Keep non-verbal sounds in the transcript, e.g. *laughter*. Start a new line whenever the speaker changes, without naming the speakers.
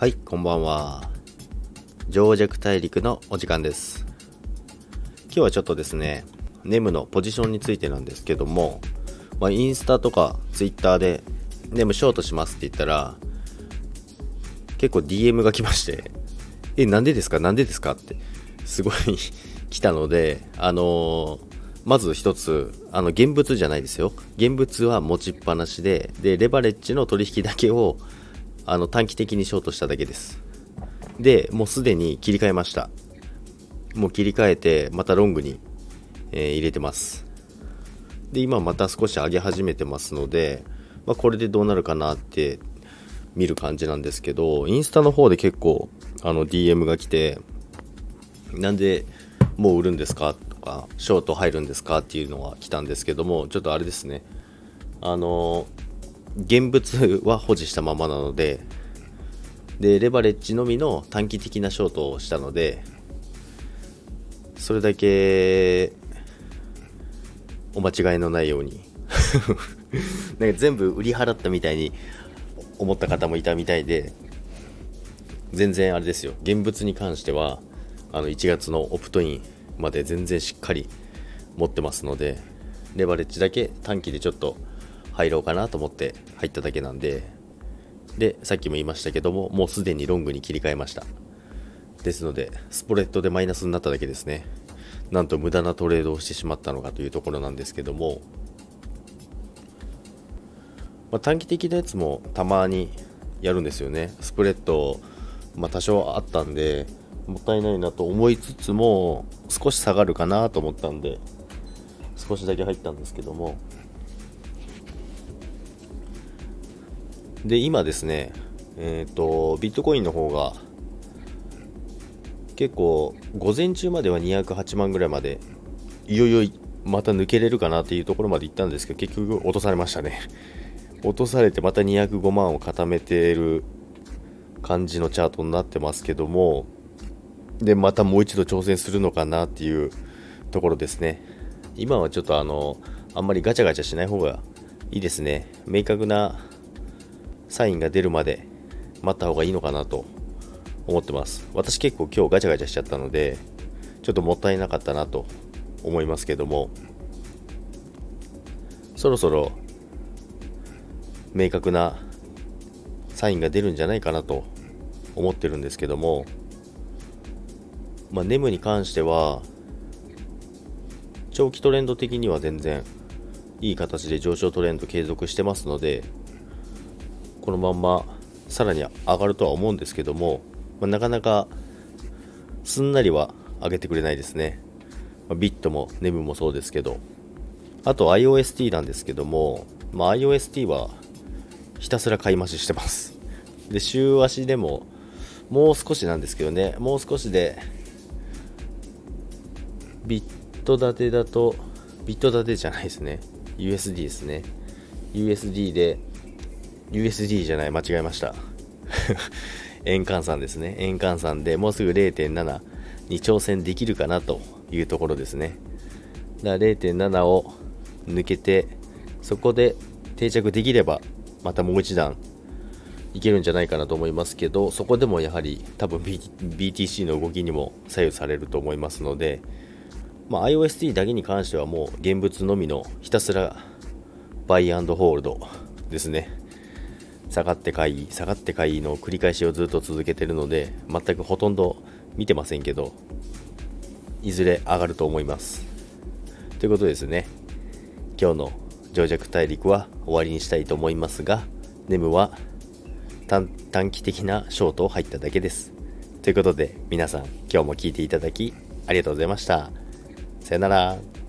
はい、こんばんは。上弱大陸のお時間です。今日はちょっとですね、ネムのポジションについてなんですけども、まあ、インスタとかツイッターでネムショートしますって言ったら、結構 DM が来まして、え、なんでですか？なんでですか？って、すごい *laughs* 来たので、あのーまず一つ、あの、現物じゃないですよ。現物は持ちっぱなしで、で、レバレッジの取引だけを、あの、短期的にショートしただけです。で、もうすでに切り替えました。もう切り替えて、またロングに、えー入れてます。で、今また少し上げ始めてますので、まあ、これでどうなるかなって見る感じなんですけど、インスタの方で結構、あの、DM が来て、なんでもう売るんですか？とか、ショート入るんですか？っていうのが来たんですけども、ちょっとあれですね。あの、現物は保持したままなので、で、レバレッジのみの短期的なショートをしたので、それだけ、お間違いのないように。*laughs* なんか全部売り払ったみたいに思った方もいたみたいで、全然あれですよ。現物に関しては、あの1月のオプトインまで全然しっかり持ってますので、レバレッジだけ短期でちょっと入ろうかなと思って入っただけなんで、で、さっきも言いましたけども、もうすでにロングに切り替えました。ですので、スプレッドでマイナスになっただけですね。なんと無駄なトレードをしてしまったのかというところなんですけども、まあ、短期的なやつもたまにやるんですよね。スプレッド、まあ、多少あったんで、もったいないなと思いつつも、少し下がるかなと思ったんで、少しだけ入ったんですけども、で、今ですね、えっ、と、ビットコインの方が、結構、午前中までは208万ぐらいまで、いよいよまた抜けれるかなっていうところまで行ったんですけど、結局落とされましたね。*laughs* 落とされてまた205万を固めている感じのチャートになってますけども、で、またもう一度挑戦するのかなっていうところですね。今はちょっとあの、あんまりガチャガチャしない方がいいですね。明確なサインが出るまで待った方がいいのかなと思ってます。私結構今日ガチャガチャしちゃったので、ちょっともったいなかったなと思いますけども、そろそろ明確なサインが出るんじゃないかなと思ってるんですけども、まあ、ネムに関しては、長期トレンド的には全然いい形で上昇トレンド継続してますので、このまんまさらに上がるとは思うんですけども、まあ、なかなかすんなりは上げてくれないですね。まあビットもネムもそうですけど、あと IOST なんですけども、まあ、IOST はひたすら買い増ししてます。で、週足でももう少しなんですけどね、もう少しでビット建てだと、ビット建てじゃないですね。USD ですね。USD で、USD じゃない、間違えました。*laughs* 円換算ですね。円換算でもうすぐ0.7に挑戦できるかなというところですね。だから0.7を抜けて、そこで定着できれば、またもう一段いけるんじゃないかなと思いますけど、そこでもやはり多分 BTC の動きにも左右されると思いますので、まあ、IOST だけに関してはもう現物のみのひたすらバイアンドホールドですね。下がって買い、下がって買いの繰り返しをずっと続けてるので、全くほとんど見てませんけど、いずれ上がると思います。ということですね。今日の上弱大陸は終わりにしたいと思いますが、ネムは短短期的なショートを入っただけです。ということで、皆さん今日も聞いていただきありがとうございました。さよなら。